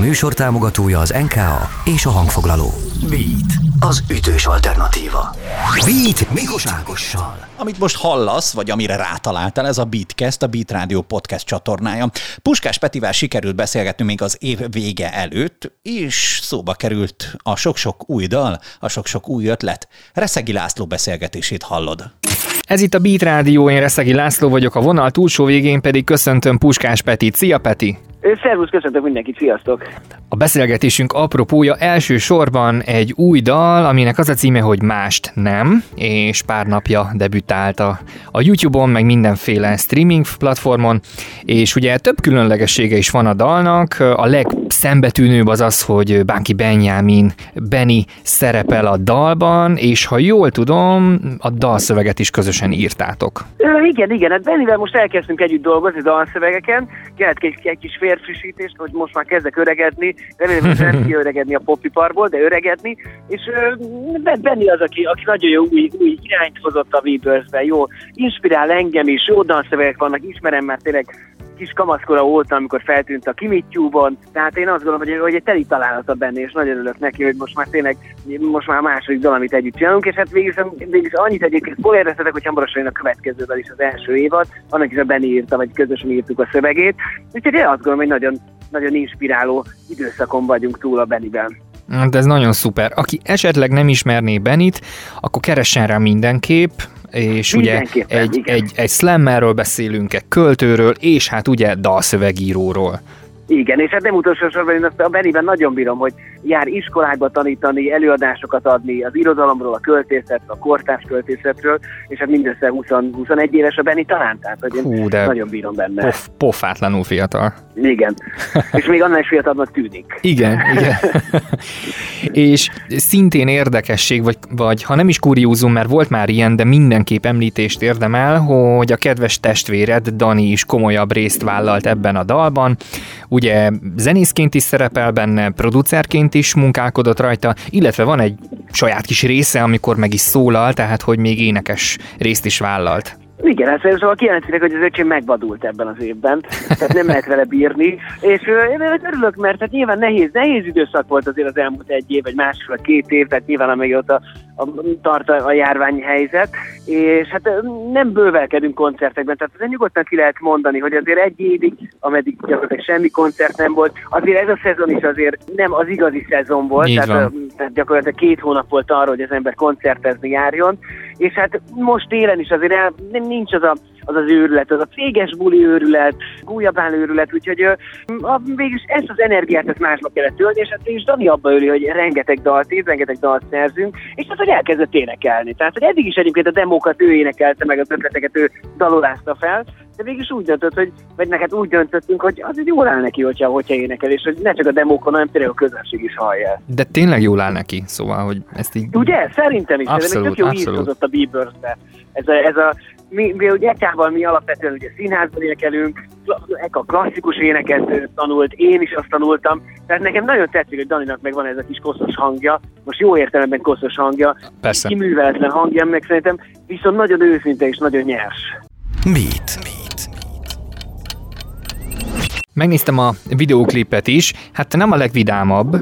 műsor támogatója az NKA és a hangfoglaló. Beat, az ütős alternatíva. Beat Mikos Ágossal. Amit most hallasz, vagy amire rátaláltál, ez a Beatcast, a Beat Radio podcast csatornája. Puskás Petivel sikerült beszélgetni még az év vége előtt, és szóba került a sok-sok új dal, a sok-sok új ötlet. Reszegi László beszélgetését hallod. Ez itt a Beat Rádió, én Reszegi László vagyok, a vonal túlsó végén pedig köszöntöm Puskás Petit. Szia Peti! Szervusz, köszöntök mindenkit, sziasztok! A beszélgetésünk apropója elsősorban egy új dal, aminek az a címe, hogy Mást nem, és pár napja debütált a, a YouTube-on, meg mindenféle streaming platformon, és ugye több különlegessége is van a dalnak. A legszembetűnőbb az az, hogy Bánki Benjamin Benny szerepel a dalban, és ha jól tudom, a dalszöveget is közösen írtátok. Ö, igen, igen, hát Bennivel most elkezdtünk együtt dolgozni dalszövegeken, kellett egy, egy kis férfrissítést, hogy most már kezdek öregedni, remélem, hogy nem kiöregedni a popiparból, de öregedni, és Benni az, aki, aki nagyon jó új, új irányt hozott a Weavers-be, jó, inspirál engem is, jó dalszövegek vannak, ismerem már tényleg kis kamaszkora óta, amikor feltűnt a Kimityúban, tehát én azt gondolom, hogy, hogy egy teli találata benne, és nagyon örülök neki, hogy most már tényleg, most már a második dal, amit együtt csinálunk, és hát végül, végül annyit egyébként spoilereztetek, hogy hamarosan a következővel is az első évad, annak is a Benni írta, vagy közösen írtuk a szövegét, úgyhogy én azt gondolom, hogy nagyon, nagyon inspiráló időszakon vagyunk túl a Benniben. Hát ez nagyon szuper. Aki esetleg nem ismerné Benit, akkor keressen rá mindenképp, és ugye egy, egy, egy slammerről beszélünk, egy költőről, és hát ugye dalszövegíróról. Igen, és hát nem utolsó sorban én azt a Beniben nagyon bírom, hogy jár iskolákba tanítani, előadásokat adni az irodalomról, a költészetről, a kortárs költészetről, és hát mindössze 20, 21 éves a Beni talán, tehát hogy én Hú, de nagyon bírom benne. Pof, pofátlanul fiatal. Igen, és még annál is fiatalabbnak tűnik. Igen, igen. és szintén érdekesség, vagy, vagy ha nem is kuriózum, mert volt már ilyen, de mindenképp említést érdemel, hogy a kedves testvéred Dani is komolyabb részt vállalt ebben a dalban. Ugye zenészként is szerepel benne, producerként is munkálkodott rajta, illetve van egy saját kis része, amikor meg is szólal, tehát hogy még énekes részt is vállalt. Igen, hát szóval kijelentítek, hogy az öcsém megvadult ebben az évben, tehát nem lehet vele bírni, és én örülök, mert hát nyilván nehéz, nehéz időszak volt azért az elmúlt egy év, vagy másfél, két év, tehát nyilván amíg ott a, a, tart a, a járványhelyzet, és hát nem bővelkedünk koncertekben, tehát azért nyugodtan ki lehet mondani, hogy azért egy évig, ameddig gyakorlatilag semmi koncert nem volt, azért ez a szezon is azért nem az igazi szezon volt, tehát, tehát gyakorlatilag két hónap volt arra, hogy az ember koncertezni járjon, és hát most télen is azért el, nincs az a, az, az őrület, az a céges buli őrület, újabbán őrület, úgyhogy a, végülis ezt az energiát ezt másba kellett tölni, és hát és Dani abba öli, hogy rengeteg dalt ír, rengeteg dalt szerzünk, és hát, hogy elkezdett énekelni. Tehát, hogy eddig is egyébként a demókat ő énekelte, meg az ötleteket ő dalolázta fel, de végül úgy döntött, hogy, vagy neked úgy döntöttünk, hogy az jól áll neki, hogyha, hogyha énekel, és hogy ne csak a demókon, hanem tényleg a közönség is hallja. De tényleg jól áll neki, szóval, hogy ezt így... Ugye? Szerintem is, abszolút, tök jó a bieber Ez a, ez a mi, mi ugye Ekával mi alapvetően ugye színházban énekelünk, a klasszikus éneket tanult, én is azt tanultam, tehát nekem nagyon tetszik, hogy Daninak meg van ez a kis koszos hangja, most jó értelemben koszos hangja, Persze. kiműveletlen hangja, meg szerintem viszont nagyon őszinte és nagyon nyers. Beat. Megnéztem a videóklipet is, hát nem a legvidámabb,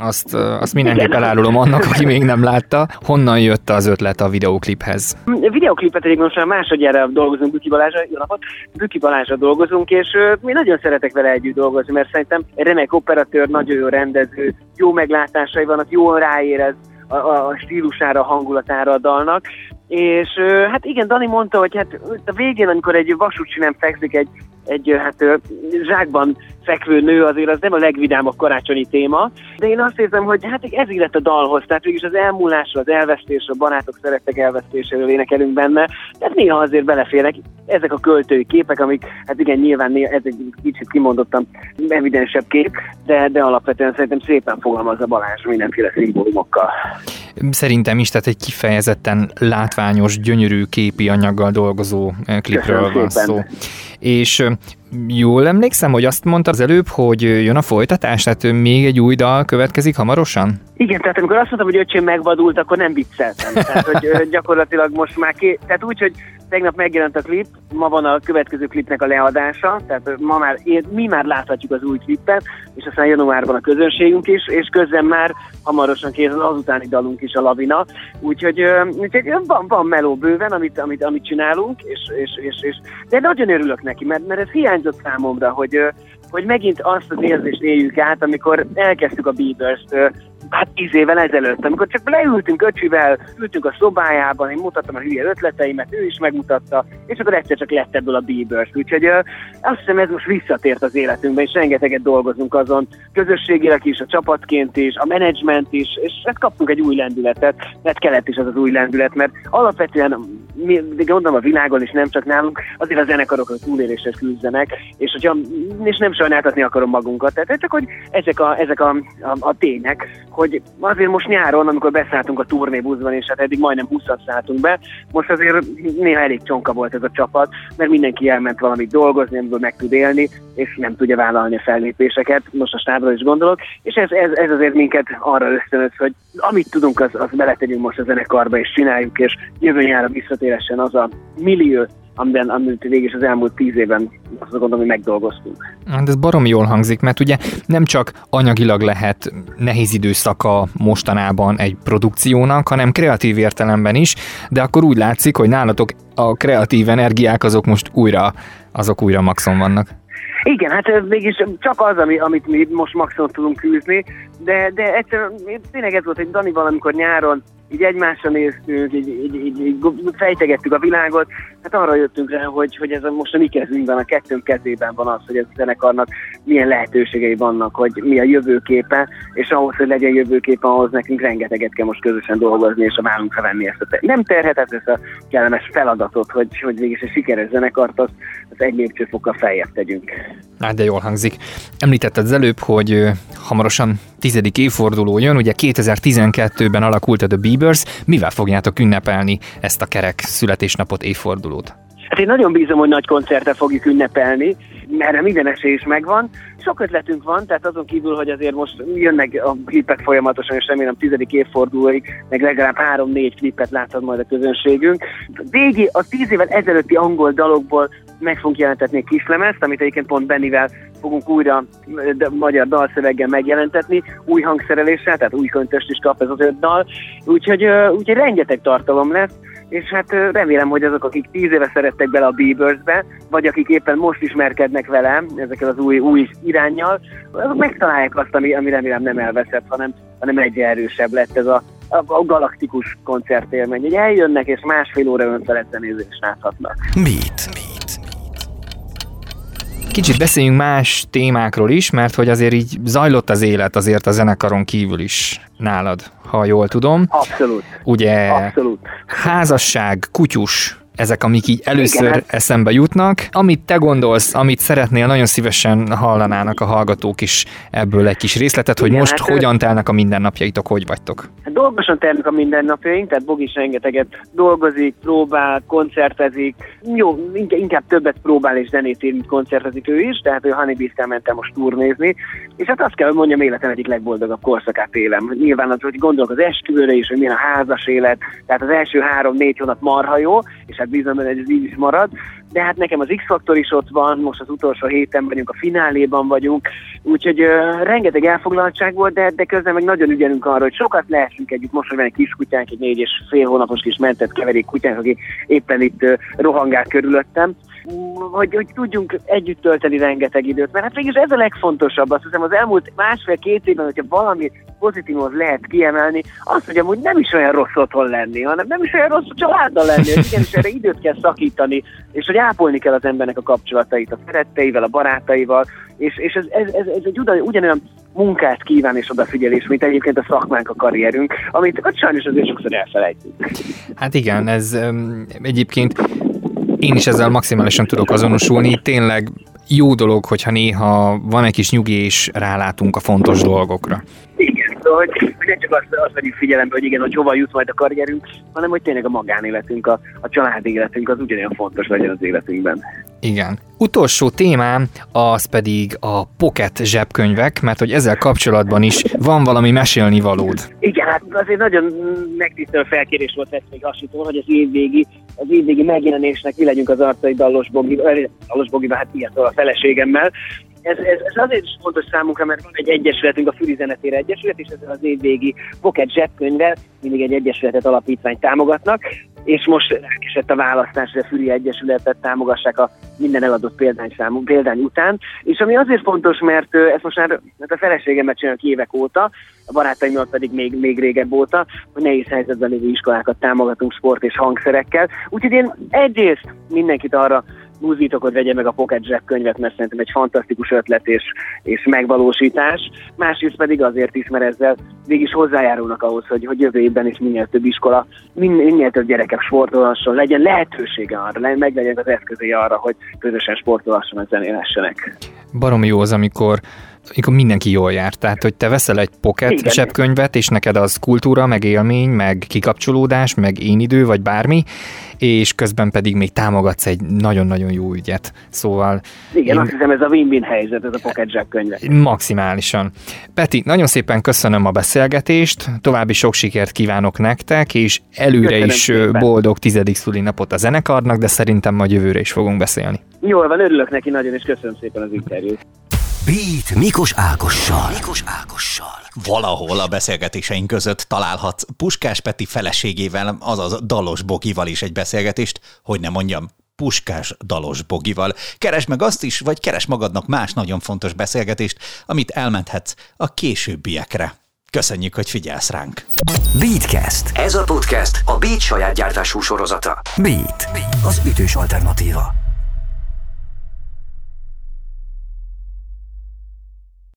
azt, azt mindenképp elárulom annak, aki még nem látta. Honnan jött az ötlet a videókliphez? A videóklipet egyébként most már másodjára dolgozunk Büki Balázsra, jó napot, Büki Balázsra dolgozunk, és mi nagyon szeretek vele együtt dolgozni, mert szerintem remek operatőr, nagyon jó rendező, jó meglátásai vannak, jól ráérez a, a stílusára, a hangulatára a dalnak, és hát igen, Dani mondta, hogy hát a végén, amikor egy vasúcsi nem fekszik egy, egy hát zsákban fekvő nő azért az nem a legvidámabb karácsonyi téma, de én azt érzem, hogy hát ez illett a dalhoz, tehát végülis az elmúlásra, az elvesztésről, a barátok szerettek elvesztéséről énekelünk benne, tehát néha azért beleférnek ezek a költői képek, amik, hát igen, nyilván néha, ez egy kicsit kimondottam evidensebb kép, de, de alapvetően szerintem szépen fogalmazza Balázs mindenféle szimbólumokkal. Szerintem is, tehát egy kifejezetten látványos, gyönyörű képi anyaggal dolgozó klipről van szó. És jól emlékszem, hogy azt mondta az előbb, hogy jön a folytatás, tehát még egy új dal következik hamarosan? Igen, tehát amikor azt mondtam, hogy öcsém megvadult, akkor nem vicceltem. Tehát, hogy gyakorlatilag most már ké... Tehát úgy, hogy tegnap megjelent a klip, ma van a következő klipnek a leadása, tehát ma már, mi már láthatjuk az új klipet, és aztán januárban a közönségünk is, és közben már hamarosan kész az utáni dalunk is, a Lavina, úgyhogy, úgyhogy van, van meló bőven, amit, amit, amit csinálunk, és, és, és, és, de nagyon örülök neki, mert, mert ez hiányzott számomra, hogy, hogy megint azt az érzést éljük át, amikor elkezdtük a Beavers-t hát tíz évvel ezelőtt, amikor csak leültünk öcsivel, ültünk a szobájában, én mutattam a hülye ötleteimet, ő is megmutatta, és akkor egyszer csak lett ebből a Bieber. Úgyhogy ö, azt hiszem ez most visszatért az életünkbe, és rengeteget dolgozunk azon, közösségileg is, a csapatként is, a menedzsment is, és hát kaptunk egy új lendületet, mert kellett is az az új lendület, mert alapvetően mi, gondolom a világon is nem csak nálunk, azért a zenekarok a túlélésre küzdenek, és, hogyha, és nem sajnáltatni akarom magunkat, tehát csak hogy ezek a, ezek a, a, a tények, hogy azért most nyáron, amikor beszálltunk a turnébuszban, és hát eddig majdnem 20 szálltunk be, most azért néha elég csonka volt ez a csapat, mert mindenki elment valamit dolgozni, amiből meg tud élni, és nem tudja vállalni a fellépéseket, most a stábra is gondolok, és ez, ez, ez azért minket arra ösztönöz, hogy amit tudunk, az, az beletegyünk most a zenekarba, és csináljuk, és jövő nyára visszatéresen az a millió, amiben, amit végig is az elmúlt tíz évben azt gondolom, hogy megdolgoztunk. Hát ez barom jól hangzik, mert ugye nem csak anyagilag lehet nehéz időszaka mostanában egy produkciónak, hanem kreatív értelemben is, de akkor úgy látszik, hogy nálatok a kreatív energiák azok most újra, azok újra maxon vannak. Igen, hát ez mégis csak az, ami, amit mi most maximum tudunk űzni, de, de egyszerűen tényleg ez volt, hogy Dani valamikor nyáron így egymásra néztünk, így, így, így, így fejtegettük a világot, hát arra jöttünk rá, hogy, hogy ez a, most a mi kezünkben, a kettőnk kezében van az, hogy ez a zenekarnak milyen lehetőségei vannak, hogy mi a jövőképe, és ahhoz, hogy legyen jövőképe, ahhoz nekünk rengeteget kell most közösen dolgozni, és a vállunkra venni ezt a te- nem terhetet, ezt a kellemes feladatot, hogy, hogy mégis a sikeres zenekart azt, azt egy lépcsőfokkal feljebb tegyünk. Hát de jól hangzik. Említetted az előbb, hogy hamarosan tizedik évforduló jön, ugye 2012-ben alakult a The Beavers. Mivel fogjátok ünnepelni ezt a kerek születésnapot, évfordulót? Hát én nagyon bízom, hogy nagy koncertet fogjuk ünnepelni, mert minden esély is megvan. Sok ötletünk van, tehát azon kívül, hogy azért most jönnek a klipek folyamatosan, és remélem tizedik évfordulóig, meg legalább három-négy klipet láthat majd a közönségünk. Végi a tíz évvel ezelőtti angol dalokból meg fogunk jelentetni egy kislemezt, amit egyébként pont Bennivel fogunk újra de, magyar dalszöveggel megjelentetni, új hangszereléssel, tehát új köntöst is kap ez az öt dal, úgyhogy, úgyhogy rengeteg tartalom lesz, és hát remélem, hogy azok, akik tíz éve szerettek bele a Biebersbe, vagy akik éppen most ismerkednek vele ezekkel az új, új irányjal, azok megtalálják azt, ami, ami remélem nem elveszett, hanem, hanem egyre erősebb lett ez a, a, a galaktikus koncertélmény. Hogy eljönnek, és másfél óra önfelett zenézést láthatnak. Beat. Kicsit beszéljünk más témákról is, mert hogy azért így zajlott az élet azért a zenekaron kívül is nálad, ha jól tudom. Abszolút. Ugye Abszolút. házasság, kutyus, ezek, amik így először Igen. Hát- eszembe jutnak. Amit te gondolsz, amit szeretnél, nagyon szívesen hallanának a hallgatók is ebből egy kis részletet, hogy Igen, most hát hogyan telnek a mindennapjaitok, hogy vagytok? Hát dolgosan telnek a mindennapjaink, tehát Bog is rengeteget dolgozik, próbál, koncertezik. Jó, inkább többet próbál és zenét ír, mint koncertezik ő is, tehát ő Honeybees-tel mentem most turnézni, és hát azt kell, hogy mondjam, életem egyik legboldogabb korszakát élem. Nyilván az, hogy gondolok az esküvőre is, hogy milyen a házas élet, tehát az első három-négy hónap marha jó, és hát bízom benne, hogy ez így is marad. De hát nekem az X-faktor is ott van, most az utolsó héten vagyunk, a fináléban vagyunk, úgyhogy uh, rengeteg elfoglaltság volt, de, de közben meg nagyon ügyelünk arra, hogy sokat lehessünk együtt. Most, hogy van egy kis kutyánk, egy négy és fél hónapos kis mentett keverék kutyánk, aki éppen itt uh, rohangál körülöttem, hogy, hogy tudjunk együtt tölteni rengeteg időt. Mert hát mégis ez a legfontosabb. Azt hiszem az elmúlt másfél-két évben, hogyha valami pozitívhoz lehet kiemelni, az, hogy nem is olyan rossz otthon lenni, hanem nem is olyan rossz a családdal lenni, igenis erre időt kell szakítani, és hogy ápolni kell az embernek a kapcsolatait a szeretteivel, a barátaival, és, és ez, ez, ez, ez egy ugyan, ugyanolyan munkát kíván és odafigyelés, mint egyébként a szakmánk, a karrierünk, amit hát sajnos azért sokszor elfelejtünk. Hát igen, ez um, egyébként én is ezzel maximálisan tudok azonosulni. Tényleg jó dolog, hogyha néha van egy kis nyugi és rálátunk a fontos dolgokra. Igen, hogy, hogy ne csak azt, azt vegyük figyelembe, hogy igen, hogy hova jut majd a karrierünk, hanem hogy tényleg a magánéletünk, a, a családi életünk az ugyanolyan fontos legyen az életünkben. Igen. Utolsó témám az pedig a pocket zsebkönyvek, mert hogy ezzel kapcsolatban is van valami mesélni valód. Igen, hát azért nagyon megtisztelő felkérés volt ezt még hasonló, hogy az évvégi, az évvégi megjelenésnek mi legyünk az arcai Dallos Bogi, Dallos Bogi, hát ilyen a feleségemmel, ez, ez, ez azért is fontos számunkra, mert van egy egyesületünk, a Füri Zenetére Egyesület, és ezzel az évvégi Pocket zsebkönyvvel mindig egy egyesületet alapítványt támogatnak, és most elkesett a választás, hogy a Füri Egyesületet támogassák a minden eladott példányszámú példány után, és ami azért fontos, mert ezt most már mert a feleségemet csináljuk évek óta, a barátaimmal pedig még, még régebb óta, hogy nehéz helyzetben lévő iskolákat támogatunk sport és hangszerekkel. Úgyhogy én egyrészt mindenkit arra buzdítok, vegye meg a Pocket Jack könyvet, mert szerintem egy fantasztikus ötlet és, és megvalósítás. Másrészt pedig azért is, mert ezzel végig hozzájárulnak ahhoz, hogy, hogy jövő évben is minél több iskola, minél, minél több gyereke sportolhasson, legyen lehetősége arra, meg legyen az eszközé arra, hogy közösen sportolhasson, zenélhessenek. Barom jó az, amikor amikor mindenki jól jár. Tehát, hogy te veszel egy pocket Igen. zsebkönyvet, és neked az kultúra, meg élmény, meg kikapcsolódás, meg én idő, vagy bármi, és közben pedig még támogatsz egy nagyon-nagyon jó ügyet. Szóval... Igen, én... azt hiszem ez a win-win helyzet, ez a pocket zsebkönyve. Maximálisan. Peti, nagyon szépen köszönöm a beszélgetést, további sok sikert kívánok nektek, és előre köszönöm is szépen. boldog tizedik szülinapot a zenekarnak, de szerintem majd jövőre is fogunk beszélni. Jól van, örülök neki nagyon, és köszönöm szépen az interjút. Beat Mikos Ákossal. Mikos Ákossal. Valahol a beszélgetéseink között találhatsz Puskás Peti feleségével, azaz Dalos Bogival is egy beszélgetést, hogy nem mondjam, Puskás Dalos Bogival. Keres meg azt is, vagy keres magadnak más nagyon fontos beszélgetést, amit elmenthetsz a későbbiekre. Köszönjük, hogy figyelsz ránk! Beatcast. Ez a podcast a Beat saját gyártású sorozata. Beat. Az ütős alternatíva.